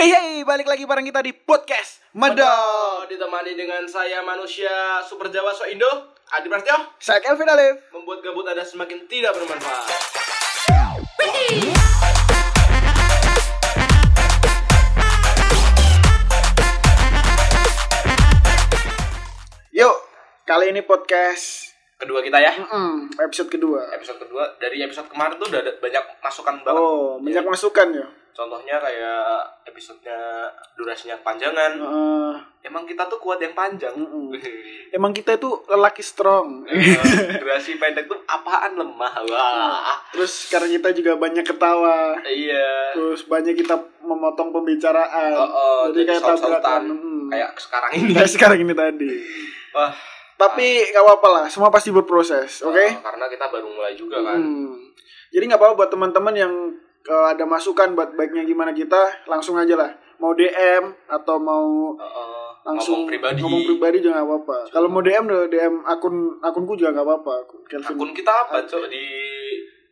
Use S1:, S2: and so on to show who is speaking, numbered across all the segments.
S1: Hey hey, balik lagi bareng kita di podcast. Medok
S2: ditemani dengan saya manusia Super Jawa So Indo, Adi Prasetyo,
S1: Saya Kelvin Alif.
S2: membuat gabut Anda semakin tidak bermanfaat.
S1: Yuk, kali ini podcast
S2: Kedua kita ya,
S1: mm, episode kedua.
S2: episode kedua dari episode kemarin tuh udah ada banyak masukan banget.
S1: Oh, banyak masukan ya.
S2: Contohnya kayak episodenya durasinya kepanjangan.
S1: Eh,
S2: Emang kita tuh kuat yang panjang.
S1: Mm-mm. emang kita itu lelaki strong.
S2: Eh, durasi pendek tuh apaan lemah. Wah.
S1: Terus karena kita juga banyak ketawa.
S2: Iya.
S1: Terus banyak kita memotong pembicaraan.
S2: Oh, oh,
S1: jadi kayak tabrakan. Mm.
S2: Kayak sekarang ini.
S1: Kayak sekarang ini tadi.
S2: Wah.
S1: Tapi nggak apa-apa lah, semua pasti berproses, oke?
S2: Eh, karena kita baru mulai juga kan.
S1: Hmm. Jadi nggak apa-apa buat teman-teman yang kalau ada masukan buat baiknya gimana kita langsung aja lah. Mau DM atau mau
S2: Heeh.
S1: langsung
S2: ngomong pribadi.
S1: ngomong pribadi juga nggak apa-apa. Kalau mau DM deh DM akun akunku juga nggak apa-apa. Akun Kelvin
S2: Akun kita apa, Cok? Di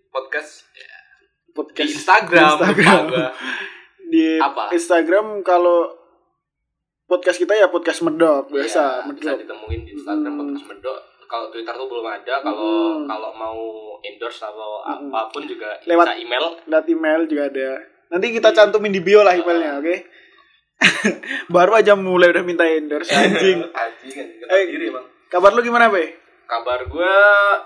S2: podcast Ya, di
S1: podcast
S2: Instagram.
S1: Instagram.
S2: Apa?
S1: di
S2: Apa?
S1: Instagram kalau podcast kita ya podcast medok biasa
S2: Iya, bisa
S1: medok.
S2: ditemuin di Instagram
S1: Hmm.
S2: podcast Medok. Kalau Twitter tuh belum ada. Kalau
S1: Hmm.
S2: kalau mau endorse atau
S1: Hmm.
S2: apa pun juga
S1: Lewat-
S2: bisa email.
S1: Lihat email juga ada. Nanti kita cantumin di bio lah emailnya, oke? Baru aja mulai udah minta endorse anjing.
S2: Anjing, anjing.
S1: Eh.
S2: diri emang.
S1: Kabar lu gimana, Be?
S2: Kabar gue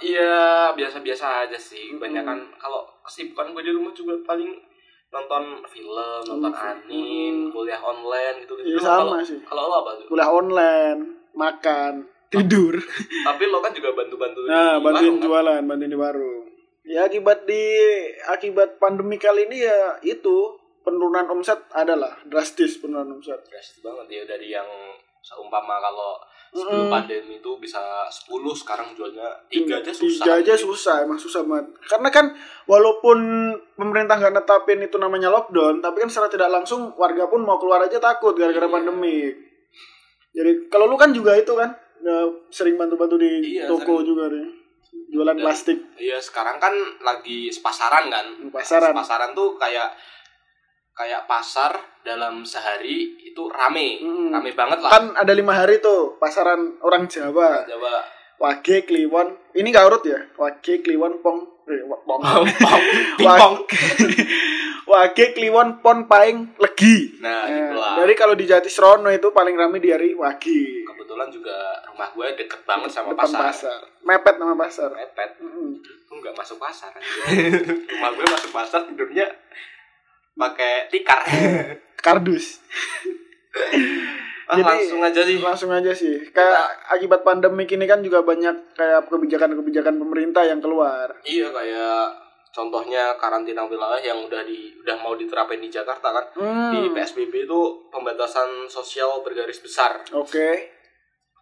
S2: ya biasa-biasa aja sih.
S1: Hmm.
S2: Kebanyakan kalau kesibukan gue di rumah juga paling nonton film, nonton
S1: Hmm.
S2: anime, kuliah online gitu gitu.
S1: sama
S2: kalau,
S1: sih.
S2: Kalau lo apa tuh?
S1: Kuliah online, makan, tidur.
S2: Tapi lo kan juga bantu-bantu
S1: Nah,
S2: di
S1: bantuin
S2: warung, kan?
S1: jualan, bantuin di warung. Ya akibat di akibat pandemi kali ini ya itu penurunan omset adalah drastis penurunan omset.
S2: drastis banget ya dari yang seumpama kalau sebelum
S1: Mm.
S2: pandemi itu bisa 10 sekarang jualnya tiga aja susah.
S1: Tiga aja susah, emang susah banget. Karena kan walaupun pemerintah nggak netapin itu namanya lockdown, tapi kan secara tidak langsung warga pun mau keluar aja takut gara-gara
S2: Iya.
S1: pandemi. Jadi kalau lu kan juga itu kan ya, sering bantu-bantu di
S2: Iya,
S1: toko
S2: sering.
S1: juga deh. Jualan
S2: Dan-
S1: plastik.
S2: Iya sekarang kan lagi sepasaran kan.
S1: Pasaran.
S2: Pasaran tuh kayak kayak pasar dalam sehari itu rame,
S1: Mm.
S2: rame banget lah.
S1: Kan ada lima hari tuh pasaran orang Jawa.
S2: Coba
S1: Wage, Kliwon. Ini gak urut ya? Wage, Kliwon, Pong. Eh, Pong.
S2: pingpong.
S1: Wage, Kliwon, Pon, Paing, Legi.
S2: Nah,
S1: Nah,
S2: gitu lah.
S1: Dari kalau di Jatisrono itu paling rame di hari Wage.
S2: Kebetulan juga rumah gue deket banget sama
S1: Depan
S2: pasar.
S1: pasar. Mepet nama pasar.
S2: Mepet. Gue nggak masuk pasar. rumah gue masuk pasar tidurnya pakai tikar.
S1: Kardus.
S2: Ah,
S1: Jadi,
S2: langsung aja sih.
S1: Langsung aja sih. Kayak akibat pandemi ini kan juga banyak kayak kebijakan-kebijakan pemerintah yang keluar.
S2: Iya kayak contohnya karantina wilayah yang udah di udah mau diterapin di Jakarta kan.
S1: Hmm.
S2: Di PSBB itu pembatasan sosial bergaris besar.
S1: Oke.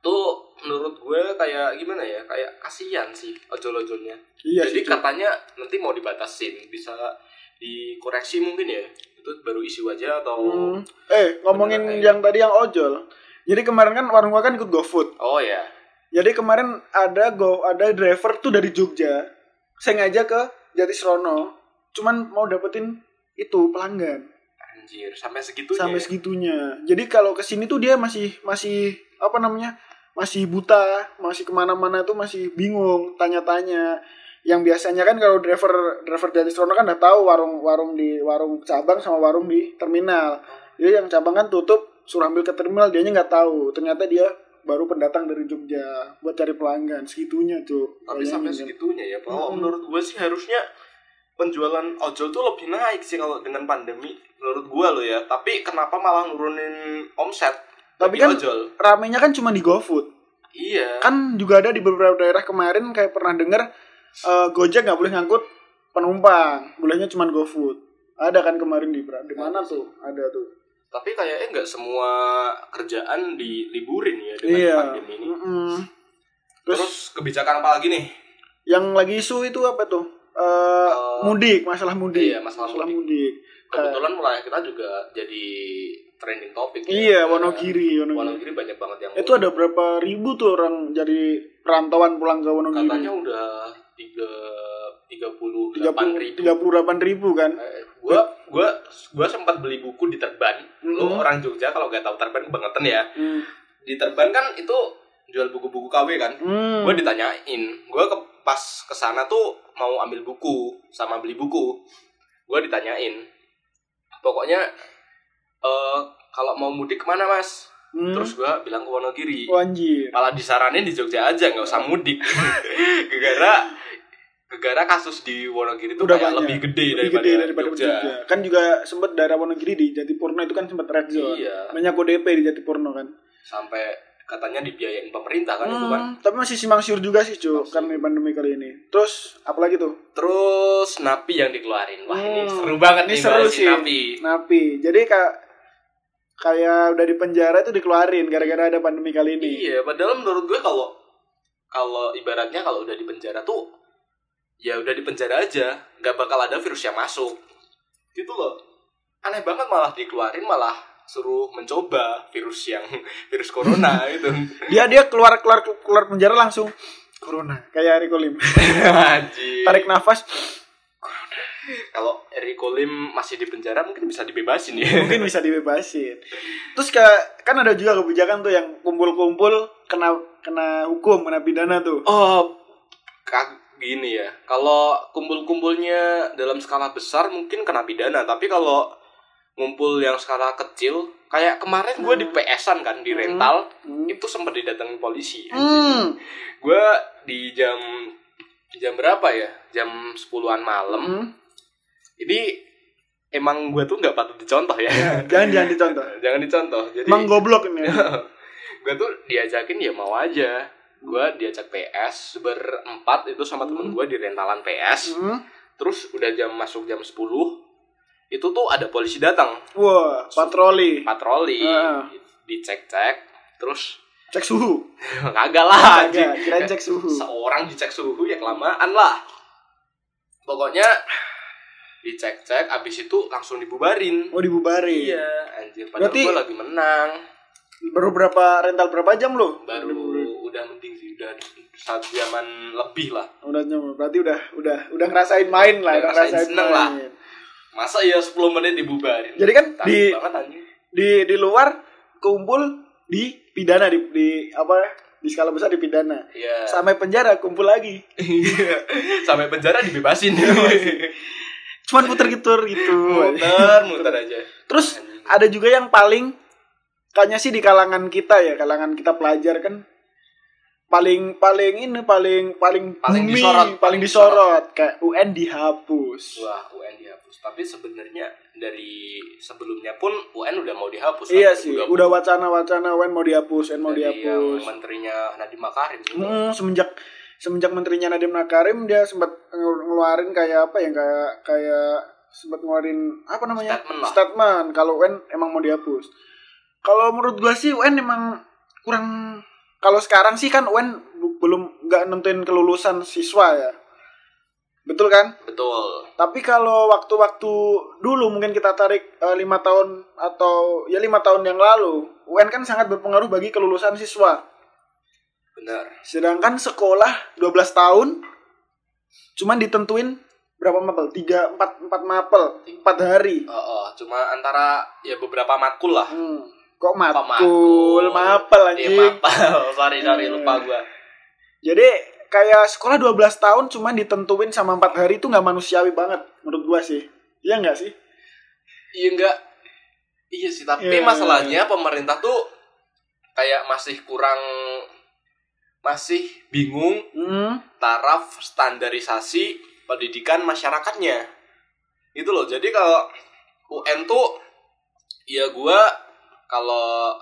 S2: Tuh menurut gue kayak gimana ya? Kayak kasihan sih ojol-ojolnya.
S1: Iya
S2: Jadi katanya nanti mau dibatasin, bisa dikoreksi mungkin ya. Itu baru isi wajah atau
S1: Hmm. Eh, ngomongin
S2: Beneran
S1: yang tadi yang ojol. Jadi kemarin kan warung gua kan ikut GoFood.
S2: Oh ya.
S1: Jadi kemarin ada go ada driver tuh dari Jogja sengaja ke Jatisrono cuman mau dapetin itu pelanggan
S2: Anjir, sampai segitunya.
S1: sampai
S2: ya?
S1: segitunya. Jadi kalau ke sini tuh dia masih masih apa namanya? Masih buta, masih ke mana-mana tuh masih bingung, tanya-tanya. Yang biasanya kan kalau driver driver Jatisrono kan udah tahu warung-warung di warung cabang sama warung di terminal. Jadi yang cabang kan tutup, suruh ambil ke terminal, dianya nggak tahu. Ternyata dia baru pendatang dari Jogja buat cari pelanggan segitunya tuh.
S2: Tapi sampai
S1: kan.
S2: segitunya ya. Kalau
S1: Mm-mm.
S2: menurut gue sih harusnya penjualan ojol tuh lebih naik sih kalau dengan pandemi menurut gue loh ya. Tapi kenapa malah nurunin omset?
S1: Tapi kan
S2: ojol.
S1: ramenya kan cuma di GoFood.
S2: Iya.
S1: Kan juga ada di beberapa daerah kemarin kayak pernah denger eh, Gojek nggak boleh ngangkut penumpang, bolehnya cuma GoFood. Ada kan kemarin di di mana tuh? Ada tuh.
S2: Tapi kayaknya nggak semua kerjaan diliburin ya dengan
S1: Iya.
S2: pandemi ini.
S1: Mm-mm.
S2: Terus,
S1: Terus,
S2: kebijakan apa lagi nih?
S1: yang lagi isu itu apa tuh? Eh,
S2: Eh,
S1: mudik, masalah mudik.
S2: iya, masalah mudik.
S1: mudik.
S2: Kebetulan wilayah kita juga jadi trending topik. ya.
S1: Iya, Wonogiri, Wonogiri.
S2: Wonogiri banyak banget yang
S1: Itu ada berapa ribu tuh orang jadi perantauan pulang ke Wonogiri?
S2: katanya udah tiga tiga puluh
S1: tiga
S2: delapan
S1: puluh
S2: ribu
S1: tiga puluh delapan ribu kan?
S2: Eh, gue gue gue sempat beli buku di Terban lu
S1: Mhm.
S2: orang Jogja kalau gak tahu Terban kebangetan ya
S1: Hmm.
S2: di Terban kan itu jual buku-buku KW kan
S1: Hmm.
S2: gue ditanyain gue ke pas ke sana tuh mau ambil buku sama beli buku gue ditanyain pokoknya eh kalau mau mudik ke mana mas
S1: Hmm.
S2: terus gue bilang ke Wonogiri
S1: Oh, anjir.
S2: malah disaranin di Jogja aja nggak usah mudik gara gara kasus di Wonogiri tuh
S1: Udah
S2: kayak
S1: banyak.
S2: lebih gede
S1: Lebih
S2: daripada,
S1: gede daripada
S2: Jogja.
S1: Jogja. Kan juga sempat daerah Wonogiri di Jatipurno itu kan sempat red zone.
S2: Iya.
S1: Banyak ODP di Jatipurno kan.
S2: sampai katanya dibiayain pemerintah kan itu kan
S1: Hmm, tapi masih simpang siur juga sih, Cuk,
S2: Masih.
S1: karena pandemi kali ini. Terus apalagi tuh?
S2: terus napi yang dikeluarin wah ini
S1: Hmm.
S2: seru banget
S1: Ini
S2: nih
S1: seru sih.
S2: napi
S1: Napi. Jadi kayak kayak udah di penjara itu dikeluarin gara-gara ada pandemi kali ini.
S2: Iya, padahal menurut gue kalau kalau ibaratnya kalau udah di penjara tuh ya udah di penjara aja, nggak bakal ada virus yang masuk. Gitu loh. Aneh banget malah dikeluarin malah suruh mencoba virus yang virus corona gitu.
S1: Dia dia keluar keluar keluar penjara langsung corona kayak Rico Lim.
S2: Anjir.
S1: Tarik nafas
S2: Kalau Rico Lim masih di penjara mungkin bisa dibebasin ya.
S1: mungkin bisa dibebasin. Terus kayak kan ada juga kebijakan tuh yang kumpul-kumpul kena kena hukum, kena pidana tuh.
S2: Oh, kag gini ya. Kalau kumpul-kumpulnya dalam skala besar mungkin kena pidana, tapi kalau ngumpul yang skala kecil, kayak kemarin gue di PS-an kan di rental,
S1: Hmm.
S2: itu sempat didatengin polisi.
S1: Hmm.
S2: Gue di jam jam berapa ya? Jam 10-an malam.
S1: Hmm.
S2: Jadi emang gue tuh nggak patut dicontoh ya.
S1: Jangan jangan dicontoh.
S2: Jangan dicontoh. Jadi
S1: Emang goblok ini.
S2: gue tuh diajakin ya mau aja gue diajak PS berempat itu sama temen gue di rentalan PS
S1: Hmm.
S2: terus udah jam masuk jam 10 itu tuh ada polisi datang
S1: Wah, patroli.
S2: patroli
S1: Ah.
S2: dicek-cek terus
S1: Cek suhu.
S2: kagak lah.
S1: Kagak, kirain cek suhu.
S2: seorang dicek suhu ya kelamaan lah pokoknya dicek-cek abis itu langsung dibubarin
S1: Oh, dibubarin.
S2: iya anjir padahal
S1: Berarti-
S2: gue lagi menang
S1: Baru berapa rental berapa jam lo?
S2: baru udah mending sih udah satu jaman lebih lah
S1: Udah. Berarti udah udah udah ngerasain main lah,
S2: Udah
S1: udah
S2: ngerasain
S1: ngerasain
S2: seneng
S1: main.
S2: lah. Masa ya 10 menit dibubarin
S1: Jadi kan di
S2: banget anjing
S1: di di luar kumpul di pidana di, di apa di skala besar di pidana.
S2: Iya.
S1: Sampai penjara kumpul lagi.
S2: sampai penjara dibebasin
S1: Cuman puter-puter gitu.
S2: muter muter aja
S1: Terus ada juga yang paling kayaknya sih di kalangan kita ya, kalangan kita pelajar kan paling paling ini paling paling
S2: Paling
S1: booming,
S2: disorot,
S1: paling disorot kayak UN dihapus.
S2: wah UN tapi sebenarnya dari sebelumnya pun UN udah mau dihapus
S1: Iya
S2: kan,
S1: sih,
S2: 2020.
S1: udah wacana-wacana UN mau dihapus, UN mau
S2: Dari yang
S1: dihapus.
S2: menterinya Nadiem Makarim gitu.
S1: Hmm, semenjak semenjak menterinya Nadiem Makarim dia sempat ngelu- ngeluarin kayak apa ya kayak kayak sempat ngeluarin apa namanya
S2: Statement lah.
S1: statement kalau UN emang mau dihapus. Kalau menurut gua sih UN emang kurang kalau sekarang sih kan UN belum nggak nentuin kelulusan siswa ya. Betul kan?
S2: betul
S1: Tapi kalau waktu-waktu dulu mungkin kita tarik eh, lima tahun atau ya lima tahun yang lalu, UN kan sangat berpengaruh bagi kelulusan siswa.
S2: benar
S1: Sedangkan sekolah 12 tahun cuman ditentuin berapa mapel? 3 4 4 mapel, 4 hari.
S2: oh, oh, cuma antara ya beberapa makul lah
S1: Hmm. Kok
S2: Kok
S1: matkul, mapel
S2: Iya,
S1: anjing.
S2: mapel sorry sorry
S1: Hmm.
S2: lupa gua
S1: Jadi kayak sekolah 12 tahun cuman ditentuin sama 4 hari itu nggak manusiawi banget menurut gua sih. Iya nggak sih?
S2: Iya enggak Iya sih tapi
S1: Iya.
S2: masalahnya pemerintah tuh kayak masih kurang masih bingung
S1: Hmm.
S2: taraf standarisasi pendidikan masyarakatnya. Itu loh. Jadi kalau UN tuh ya gua kalau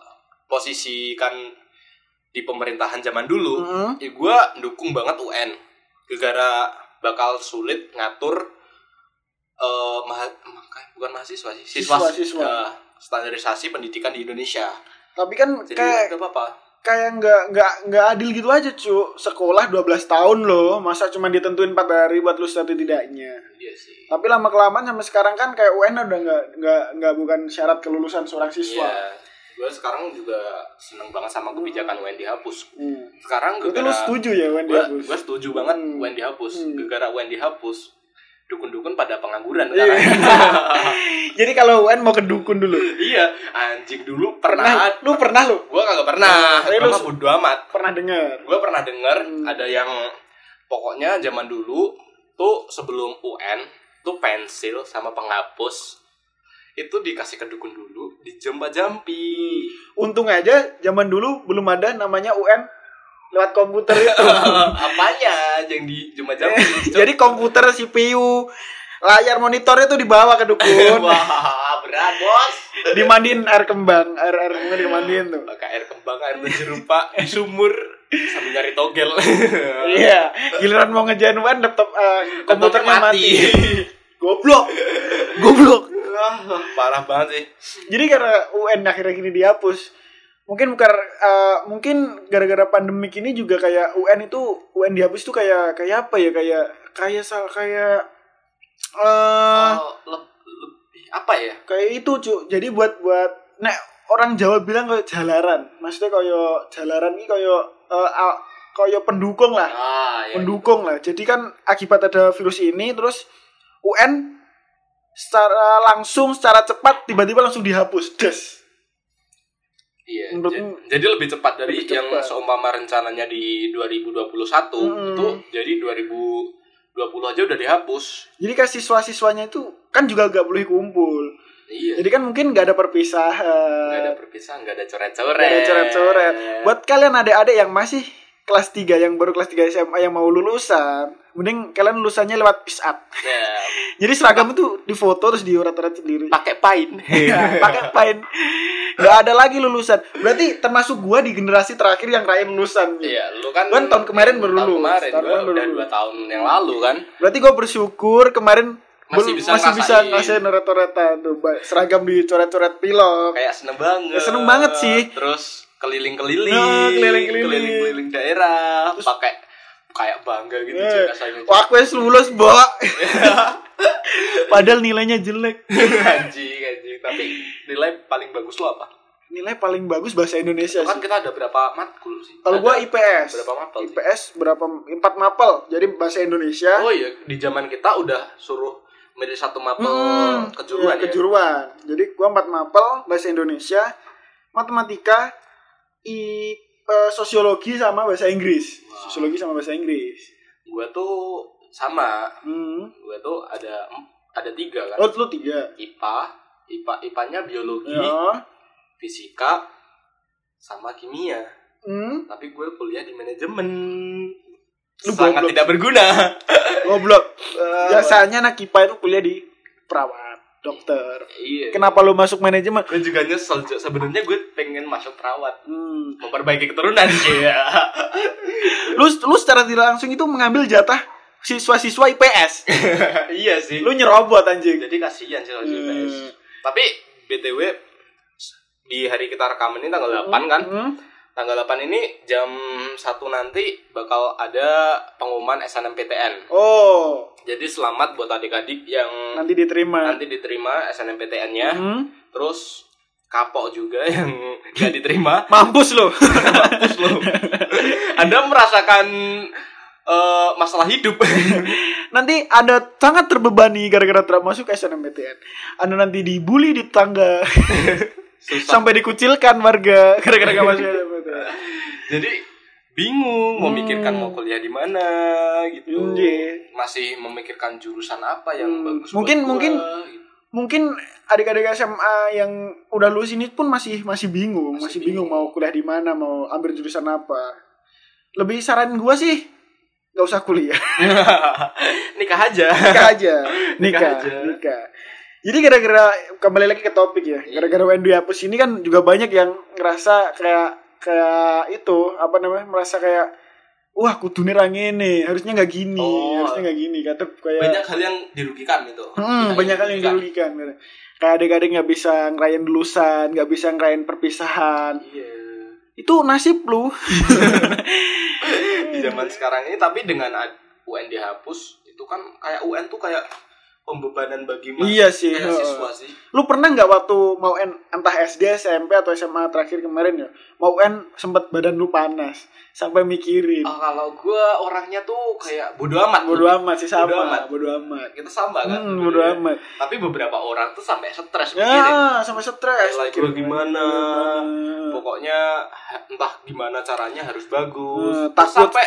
S2: posisikan di pemerintahan zaman dulu,
S1: Hmm.
S2: ya gua dukung banget UN. Gara bakal sulit ngatur eh maha- bukan mahasiswa sih, siswa,
S1: Siswa, siswa.
S2: eh, standarisasi pendidikan di Indonesia.
S1: Tapi kan
S2: Jadi
S1: kayak
S2: nggak apa-apa.
S1: kayak nggak nggak nggak adil gitu aja cu sekolah 12 tahun loh masa cuma ditentuin 4 hari buat lulus atau tidaknya
S2: Iya sih.
S1: tapi lama kelamaan sampai sekarang kan kayak UN udah nggak nggak nggak bukan syarat kelulusan seorang siswa
S2: Iya. Gue sekarang juga seneng banget sama kebijakan UN dihapus.
S1: hmm.
S2: Sekarang
S1: Berarti lu setuju ya UN
S2: gue
S1: dihapus
S2: gue setuju banget
S1: Hmm.
S2: UN dihapus.
S1: Hmm.
S2: Gara UN dihapus. dukun-dukun pada pengangguran
S1: Iya.
S2: sekarang.
S1: Jadi kalau UN mau ke dukun dulu.
S2: iya, anjing dulu
S1: Pernah,
S2: pernah.
S1: lu pernah lu
S2: Gua kagak pernah.
S1: Tapi
S2: Gua
S1: lu-
S2: bodo amat.
S1: pernah dengar.
S2: Gue pernah denger
S1: Hmm.
S2: ada yang pokoknya zaman dulu tuh sebelum UN tuh pensil sama penghapus itu dikasih ke dukun dulu dijempa jampi
S1: Untung aja zaman dulu belum ada namanya UN lewat komputer itu.
S2: apanya yang di jempa jampi
S1: Jadi komputer CPU layar monitornya tuh dibawa ke dukun,
S2: wah berat bos
S1: dimandiin air kembang, air air kembang dimandiin tuh.
S2: pakai air kembang air jerupa di sumur sambil nyari togel
S1: Iya, giliran mau ngejain laptop eh, komputernya mati. Goblok. Goblok.
S2: Wah, parah banget sih.
S1: Jadi karena UN akhirnya gini dihapus, mungkin bukan eh, mungkin gara-gara pandemik ini juga kayak UN itu UN dihapus itu kayak kayak apa ya? Kayak kayak sal kayak eh
S2: oh, leb- lebih apa ya?
S1: kayak itu cu. Jadi buat buat nek orang Jawa bilang kayak jalaran. Maksudnya kayak jalaran ini kayak a- kayak pendukung lah.
S2: Ah ya
S1: pendukung lah. Jadi kan akibat ada virus ini terus UN secara langsung secara cepat tiba-tiba langsung dihapus des
S2: Iya, ja- jadi lebih cepat dari
S1: Lebih
S2: yang
S1: cepat.
S2: seumpama rencananya di 2021
S1: Mm.
S2: itu jadi 2020 aja udah dihapus.
S1: jadi kan siswa-siswanya itu kan juga gak boleh kumpul
S2: Iya.
S1: jadi kan mungkin gak ada perpisahan
S2: nggak ada perpisahan, nggak ada coret-coret.
S1: Nggak ada coret-coret. Buat kalian adik-adik yang masih kelas 3 yang baru kelas 3 SMA yang mau lulusan, mending kalian lulusannya lewat piss up.
S2: Ya,
S1: Jadi seragam itu difoto terus dioret-oret sendiri.
S2: pakai pain.
S1: Ya, pakai pain. Gak ada lagi lulusan. Berarti termasuk gua di generasi terakhir yang rayain lulusan.
S2: Iya, lu kan
S1: Gua tahun kemarin baru lulus.
S2: Kemarin,
S1: Tahun kemarin baru
S2: udah
S1: lulus.
S2: dua tahun yang lalu kan.
S1: Berarti gua bersyukur kemarin
S2: Masih bisa
S1: masih bisa
S2: ngerasain.
S1: oret-oretan tuh. Seragam dicoret-coret pilok.
S2: Kayak seneng banget.
S1: Ya, seneng banget sih.
S2: Terus keliling-keliling,
S1: Nah, keliling-keliling.
S2: keliling-keliling daerah, pakai kayak bangga gitu
S1: Eh,
S2: cuy rasanya.
S1: Wah, aku lulus, Bo. Padahal nilainya jelek.
S2: anjing, anjing. Tapi nilai paling bagus lo apa?
S1: Nilai paling bagus bahasa Indonesia
S2: kan
S1: sih.
S2: kita ada berapa matkul sih?
S1: Kalau gua IPS.
S2: Berapa mapel sih?
S1: IPS berapa? Empat mapel. Jadi bahasa Indonesia.
S2: Oh iya, di zaman kita udah suruh menjadi satu mapel
S1: Hmm,
S2: kejuruan
S1: iya,
S2: ya.
S1: kejuruan. Jadi gua empat mapel bahasa Indonesia, matematika, i eh, sosiologi sama bahasa Inggris.
S2: Wah.
S1: Sosiologi sama bahasa Inggris.
S2: Gua tuh sama.
S1: Hmm.
S2: Gua tuh ada ada tiga kan.
S1: Oh, lu tiga.
S2: IPA, IPA IPA-nya biologi,
S1: Ya.
S2: fisika, sama kimia.
S1: Hmm.
S2: Tapi gue kuliah di manajemen.
S1: Lu
S2: Sangat
S1: goblok.
S2: tidak berguna.
S1: Goblok.
S2: Eh,
S1: Biasanya anak IPA itu kuliah di perawat, dokter.
S2: Iya.
S1: Kenapa lu masuk manajemen?
S2: Gue juga nyesel. Sebenarnya gue pengen masuk perawat,
S1: Hmm.
S2: memperbaiki keturunan. Iya.
S1: Lu lu secara tidak langsung itu mengambil jatah siswa-siswa IPS.
S2: iya sih.
S1: Lu nyerobot anjing.
S2: Jadi kasihan sih
S1: Hmm.
S2: IPS. Tapi BTW di hari kita rekaman ini tanggal 8 kan?
S1: Hmm.
S2: Tanggal 8 ini jam 1 nanti bakal ada pengumuman SNMPTN.
S1: Oh,
S2: Jadi selamat buat adik-adik yang
S1: nanti diterima.
S2: nanti diterima SNMPTN-nya.
S1: Hmm.
S2: Terus kapok juga yang nggak diterima.
S1: Mampus lu.
S2: Mampus lo. Anda merasakan eh, masalah hidup.
S1: nanti Anda sangat terbebani gara-gara tidak masuk SNMPTN. Anda nanti dibully di tangga
S2: Susah.
S1: sampai dikucilkan warga gara-gara gak masuk SNMPTN.
S2: Jadi bingung mau
S1: Hmm.
S2: mikirkan mau kuliah di mana gitu.
S1: Iya.
S2: Masih memikirkan jurusan apa yang
S1: Hmm.
S2: bagus.
S1: Mungkin-
S2: buat
S1: mungkin-
S2: gua, gitu.
S1: Mungkin adik-adik SMA yang udah lulus ini pun masih masih bingung,
S2: Masih
S1: masih, bingung mau kuliah di mana, mau ambil jurusan apa. Lebih saran gua sih nggak usah kuliah.
S2: nikah aja.
S1: nikah aja
S2: Nikah
S1: nikah
S2: aja.
S1: nikah jadi gara-gara kembali lagi ke topik ya
S2: Iya.
S1: gara-gara UN dihapus ini kan juga banyak yang ngerasa kayak kayak itu apa namanya merasa kayak wah kudune ra ngene harusnya nggak gini
S2: Oh.
S1: harusnya nggak gini kata kayak
S2: Banyak hal yang dirugikan gitu.
S1: Hmm, banyak hal yang dirugikan kayak adik-adik nggak bisa ngerayain lulusan nggak bisa ngerayain perpisahan
S2: Iya.
S1: itu nasib lu
S2: Di zaman sekarang ini tapi dengan UN dihapus itu kan kayak UN tuh kayak pembebanan bagi mas
S1: Iya sih,
S2: kayak
S1: heeh.
S2: siswa sih
S1: Lu pernah nggak waktu mau UN entah SD, SMP atau SMA terakhir kemarin ya, mau UN sempet badan lu panas sampai mikirin.
S2: Ah, kalau gue orangnya tuh kayak bodo amat
S1: Bodo amat sih sama,
S2: Bodo amat.
S1: bodo amat.
S2: kita sama kan
S1: Hmm, bodo
S2: Iya.
S1: amat.
S2: tapi beberapa orang tuh sampai stres mikirin
S1: Ya, sampai stres.
S2: Gua gimana? Pokoknya entah gimana caranya harus bagus Terus
S1: takut.
S2: sampai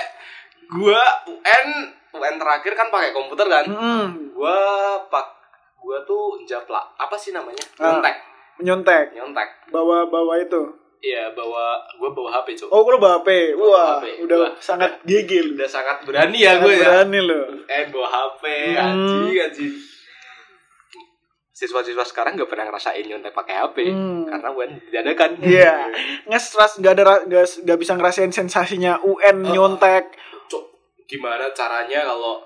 S2: gua UN UN terakhir kan pakai komputer kan
S1: Mm-mm.
S2: gua pak gua tuh japlak apa sih namanya
S1: Ah.
S2: nyontek
S1: Nyontek,
S2: nyontek
S1: bawa-bawa itu.
S2: iya bawa gua bawa HP cuy
S1: Oh, lu bawa HP.
S2: Bawa
S1: Wah,
S2: HP.
S1: udah
S2: Gua-
S1: sangat gigil.
S2: udah sangat berani ya gue ya
S1: berani lo.
S2: UN bawa HP
S1: Hmm.
S2: anjing anjing siswa-siswa sekarang nggak pernah ngerasain nyontek pakai HP
S1: Hmm.
S2: karena UN diadakan
S1: Iya. Nge-stress nggak ada nggak bisa ngerasain sensasinya UN
S2: Oh.
S1: nyontek.
S2: Gimana caranya kalau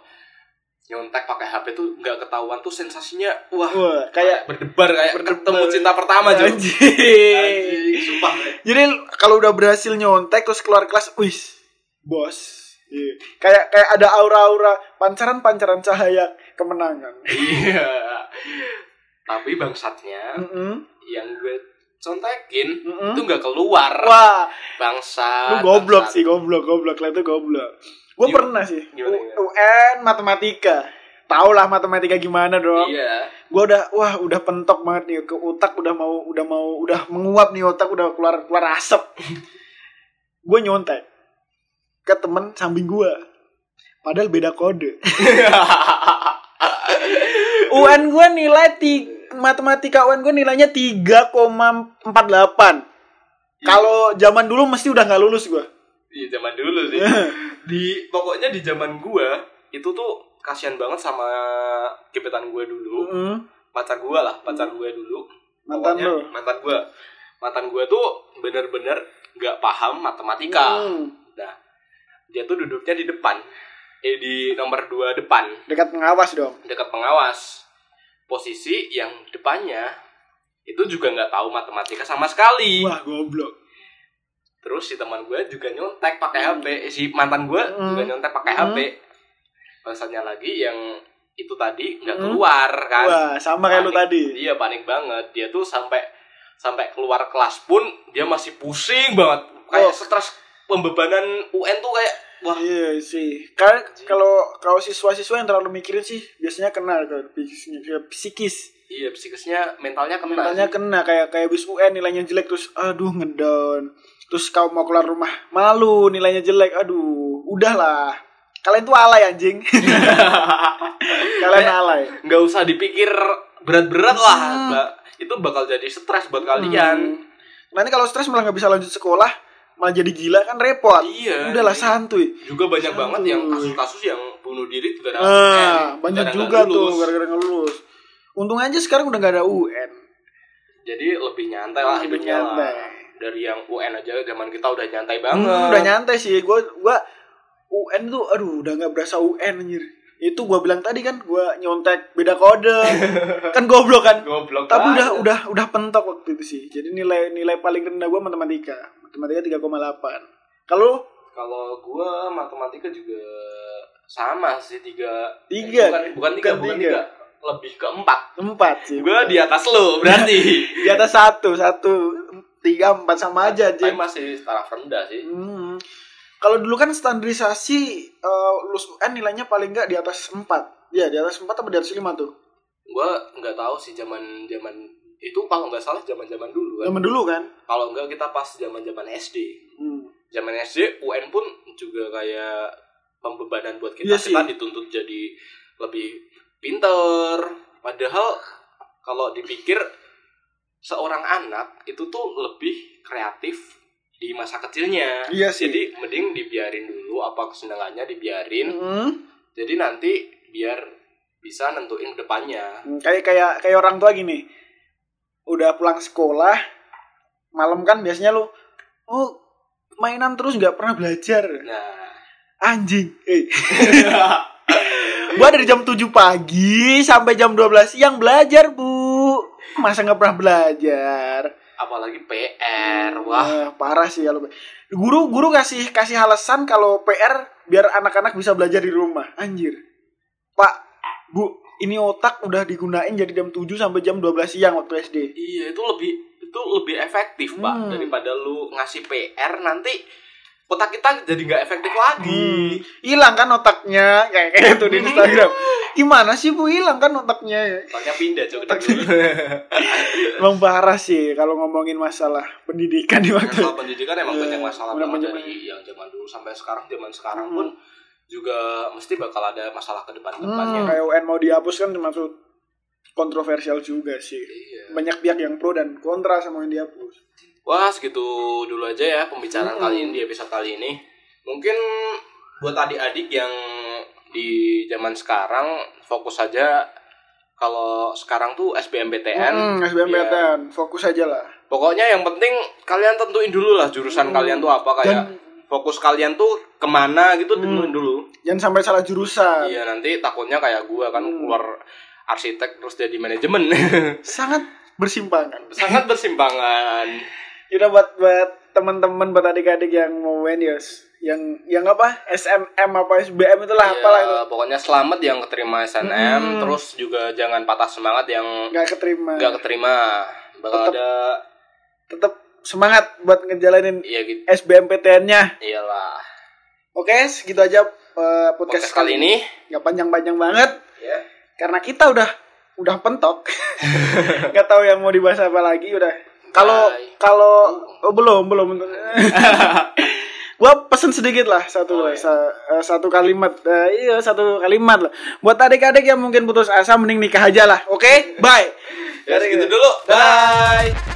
S2: nyontek pakai HP tuh nggak ketahuan tuh sensasinya wah
S1: Wah, kayak
S2: berdebar kayak
S1: Berdebar.
S2: ketemu cinta pertama
S1: anjing.
S2: Anjing, sumpah.
S1: Jadi kalau udah berhasil nyontek terus keluar kelas, wis, bos. Iya. Kayak kayak ada aura-aura pancaran-pancaran cahaya kemenangan.
S2: Iya. Tapi bangsatnya
S1: Mm-mm.
S2: yang gue contekin
S1: Mm-mm.
S2: itu nggak keluar.
S1: Wah,
S2: Bangsa.
S1: lu goblok sih, goblok, goblok lah itu goblok. Gue pernah sih
S2: gimana, gimana?
S1: UN matematika. Tau lah matematika gimana dong.
S2: Iya.
S1: Gue udah wah udah pentok banget nih ke otak udah mau udah mau udah menguap nih otak udah keluar keluar asap. gue nyontek ke temen samping gue. Padahal beda kode. UN gue nilai ti matematika UN gue nilainya 3,48. Kalau zaman dulu mesti udah nggak lulus gue.
S2: Di zaman dulu sih. di pokoknya di zaman gua itu tuh kasihan banget sama gebetan gue dulu.
S1: Mm,
S2: pacar gue lah pacar gue dulu
S1: Mantan
S2: Pokoknya
S1: lo.
S2: mantan gue mantan gue tuh bener-bener nggak paham matematika
S1: Mm,
S2: nah dia tuh duduknya di depan eh di nomor dua depan
S1: dekat pengawas dong.
S2: dekat pengawas posisi yang depannya itu juga nggak tahu matematika sama sekali
S1: Wah goblok.
S2: Terus si teman gue juga nyontek pakai HP Eh, si mantan gue
S1: Hmm.
S2: juga nyontek pakai
S1: Hmm.
S2: HP bahasanya lagi yang itu tadi nggak
S1: Hmm.
S2: keluar kan
S1: Wah sama kayak lu tadi.
S2: Iya panik banget. Dia tuh sampai sampai keluar kelas pun dia masih pusing banget. Kayak
S1: Oh.
S2: stres pembebanan UN tuh kayak wah
S1: Iya sih. Karena kalau kalau siswa-siswa yang terlalu mikirin sih biasanya kena ke psikisnya, psikis.
S2: iya psikisnya mentalnya kena.
S1: Mentalnya kena kayak kayak bis UN nilainya jelek terus aduh ngedown. Terus kau mau keluar rumah malu nilainya jelek. Aduh, udahlah. Kalian tuh alay anjing. Kalian alay.
S2: nggak usah dipikir berat-berat lah,
S1: Hmm.
S2: Mbak. Itu bakal jadi stres buat kalian.
S1: Hmm. Nanti kalau stres malah nggak bisa lanjut sekolah, malah jadi gila kan repot.
S2: Iya.
S1: Udahlah santuy.
S2: Juga banyak
S1: Santuy.
S2: banget yang kasus-kasus yang bunuh diri gara-gara
S1: Ah,
S2: UN,
S1: banyak juga tuh gara-gara nggak lulus. Untung aja sekarang udah nggak ada UN.
S2: Jadi lebih nyantai lah hidupnya lah. Dari yang UN aja zaman kita udah nyantai banget.
S1: Hmm, udah nyantai sih. Gua gua UN tuh aduh udah nggak berasa UN anjir. Itu gua bilang tadi kan gua nyontek beda kode. kan goblok kan.
S2: Goblok
S1: Tapi udah
S2: banget.
S1: udah udah pentok waktu itu sih. Jadi nilai nilai paling rendah gua matematika. Matematika 3,8. Kalau
S2: Kalau gua matematika juga sama sih tiga.
S1: Tiga.
S2: Eh, bukan, bukan tiga,
S1: Bukan
S2: bukan
S1: tiga.
S2: tiga. Lebih ke empat.
S1: empat sih.
S2: Gua di atas lo berarti.
S1: di atas satu satu tiga empat sama aja Jim.
S2: masih taraf rendah sih.
S1: Hmm. Kalau dulu kan standarisasi eh, lulus UN nilainya paling nggak di atas 4. Iya, di atas 4 atau di atas 5 tuh?
S2: Gua nggak tahu sih zaman zaman itu kalau nggak salah zaman zaman dulu kan.
S1: Zaman dulu kan?
S2: Kalau nggak kita pas zaman zaman SD.
S1: Hmm.
S2: Zaman SD UN pun juga kayak pembebanan buat kita.
S1: Iya sih.
S2: kita dituntut jadi lebih pinter. Padahal kalau dipikir seorang anak itu tuh lebih kreatif di masa kecilnya.
S1: Iya sih.
S2: Jadi mending dibiarin dulu apa kesenangannya dibiarin.
S1: Hmm.
S2: Jadi nanti biar bisa nentuin depannya.
S1: Hmm, Kayak kayak kayak orang tua gini. Udah pulang sekolah, malam kan biasanya lu oh mainan terus nggak pernah belajar.
S2: Nah,
S1: Anjing. Eh. Gua dari jam 7 pagi sampai jam 12 siang belajar, Bu. Masa nggak pernah belajar?
S2: apalagi PR. Wah,
S1: Wah, parah sih kalau guru guru kasih kasih alasan kalau PR biar anak-anak bisa belajar di rumah. Anjir. Pak, Bu, ini otak udah digunain jadi jam 7 sampai jam 12 siang waktu SD.
S2: Iya itu lebih itu lebih efektif pak
S1: Hmm.
S2: daripada lu ngasih PR nanti otak kita jadi nggak efektif lagi.
S1: Hilang kan otaknya kayak kayak itu di Instagram. Gimana sih Bu hilang kan otaknya?
S2: Otaknya pindah coba
S1: Otak- Emang parah sih kalau ngomongin masalah pendidikan di waktu.
S2: Masalah pendidikan emang
S1: Iya,
S2: banyak masalah banget
S1: banyak
S2: dari yang zaman dulu sampai sekarang zaman sekarang
S1: Hmm.
S2: pun juga mesti bakal ada masalah ke depan depannya.
S1: Hmm, kayak UN mau dihapus kan termasuk kontroversial juga sih.
S2: Iya.
S1: Banyak pihak yang pro dan kontra sama yang dihapus.
S2: Wah segitu dulu aja ya pembicaraan
S1: Hmm.
S2: kali ini di episode kali ini. Mungkin buat adik-adik yang di zaman sekarang fokus saja kalau sekarang tuh SBMPTN.
S1: Hmm,
S2: ya,
S1: SBMPTN, fokus aja lah.
S2: pokoknya yang penting kalian tentuin dulu lah jurusan
S1: Hmm.
S2: kalian tuh apa kayak
S1: Dan-
S2: fokus kalian tuh ke mana gitu
S1: Hmm.
S2: tentuin dulu.
S1: Jangan sampai salah jurusan.
S2: Iya nanti takutnya kayak gua kan
S1: Hmm.
S2: keluar arsitek terus jadi manajemen.
S1: Sangat bersimpangan.
S2: Sangat bersimpangan.
S1: Udah buat buat teman-teman buat adik-adik yang mau Wenius yang yang apa SNM apa SBM itulah
S2: Iya,
S1: apalah itu
S2: pokoknya selamat yang keterima SNM,
S1: Hmm.
S2: terus juga jangan patah semangat yang
S1: nggak keterima
S2: nggak keterima. Bakal
S1: Tetep.
S2: ada
S1: tetap semangat buat ngejalanin
S2: iya gitu.
S1: SBMPTN-nya
S2: Iyalah.
S1: oke segitu aja uh, podcast,
S2: Podcast kali ini
S1: nggak panjang-panjang banget
S2: ya.
S1: karena kita udah udah pentok nggak tahu yang mau dibahas apa lagi udah kalau
S2: Bye.
S1: kalau oh, belum belum gua pesen sedikit lah satu
S2: Oh,
S1: lah,
S2: iya.
S1: sa- eh, satu kalimat Eh, iya satu kalimat lah buat adik-adik yang mungkin putus asa mending nikah aja lah oke bye
S2: Ya segitu dulu. Bye.